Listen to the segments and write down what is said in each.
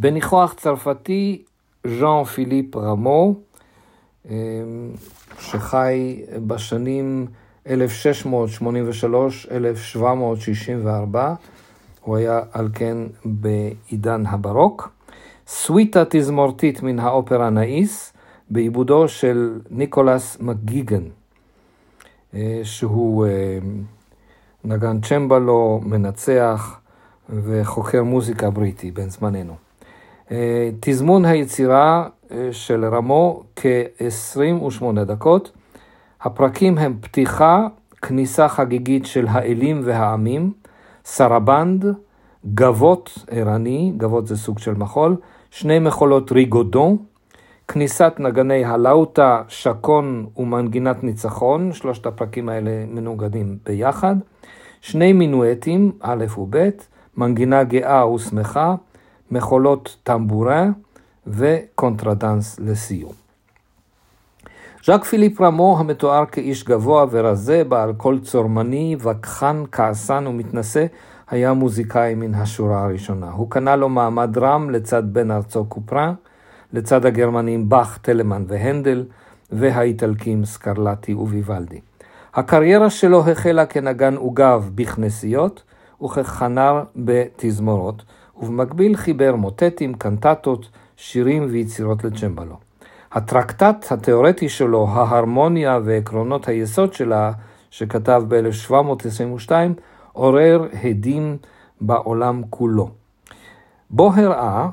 בניחוח צרפתי, ז'אן פיליפ רמו, שחי בשנים 1683-1764, הוא היה על כן בעידן הברוק. סוויטה תזמורתית מן האופרה נאיס, בעיבודו של ניקולס מגיגן, שהוא נגן צ'מבלו, מנצח וחוקר מוזיקה בריטי בן זמננו. תזמון היצירה של רמו כ-28 דקות. הפרקים הם פתיחה, כניסה חגיגית של האלים והעמים, סרבנד, גבות ערני, גבות זה סוג של מחול, שני מחולות ריגודון, כניסת נגני הלאוטה, שקון ומנגינת ניצחון, שלושת הפרקים האלה מנוגדים ביחד, שני מינואטים, א' וב', מנגינה גאה ושמחה, מחולות טמבורה וקונטרדנס לסיום. ז'אק פיליפ רמו, המתואר כאיש גבוה ורזה, בעל קול צורמני, וכחן, כעסן ומתנשא, היה מוזיקאי מן השורה הראשונה. הוא קנה לו מעמד רם לצד בן ארצו קופרה, לצד הגרמנים באך, טלמן והנדל, והאיטלקים סקרלטי וויוולדי. הקריירה שלו החלה כנגן עוגב בכנסיות וככנר בתזמורות, ובמקביל חיבר מוטטים, קנטטות, שירים ויצירות לצ'מבלו. הטרקטט התיאורטי שלו, ההרמוניה ועקרונות היסוד שלה, שכתב ב-1722, עורר הדים בעולם כולו. בו הראה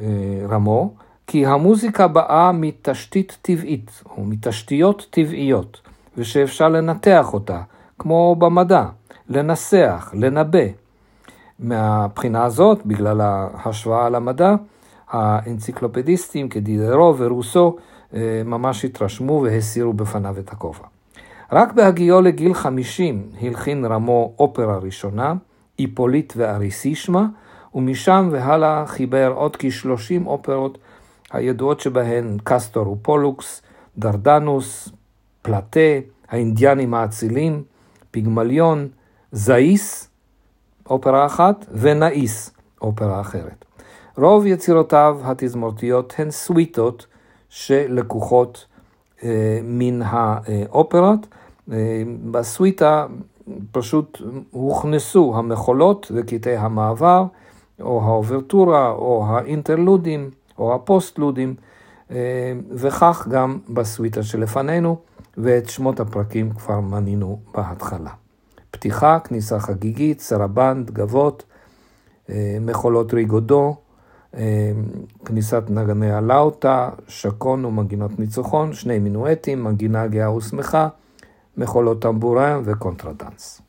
אה, רמו כי המוזיקה באה מתשתית טבעית, או מתשתיות טבעיות, ושאפשר לנתח אותה, כמו במדע, לנסח, לנבא. מהבחינה הזאת, בגלל ההשוואה למדע, האנציקלופדיסטים כדידרו ורוסו אה, ממש התרשמו והסירו בפניו את הכובע. רק בהגיעו לגיל 50 הלחין רמו אופרה ראשונה, איפוליט ואריסישמה, ומשם והלאה חיבר עוד כ-30 אופרות הידועות שבהן קסטור ופולוקס, דרדנוס, פלטה, האינדיאנים האצילים, פיגמליון, זאיס, אופרה אחת, ונאיס, אופרה אחרת. רוב יצירותיו התזמורתיות הן סוויטות שלקוחות אה, מן האופרות. אה, בסוויטה פשוט הוכנסו המחולות וקטעי המעבר, או האוברטורה, או האינטרלודים, או הפוסט-לודים, אה, וכך גם בסוויטה שלפנינו, ואת שמות הפרקים כבר מנינו בהתחלה. פתיחה, כניסה חגיגית, סרבנד, גבוט, אה, מחולות ריגודון, אה, כניסת נגני הלאוטה, שקון ומנגינות ניצחון, שני מינואטים, מנגינה גאה ושמחה, מחולות טמבורן וקונטרדנס.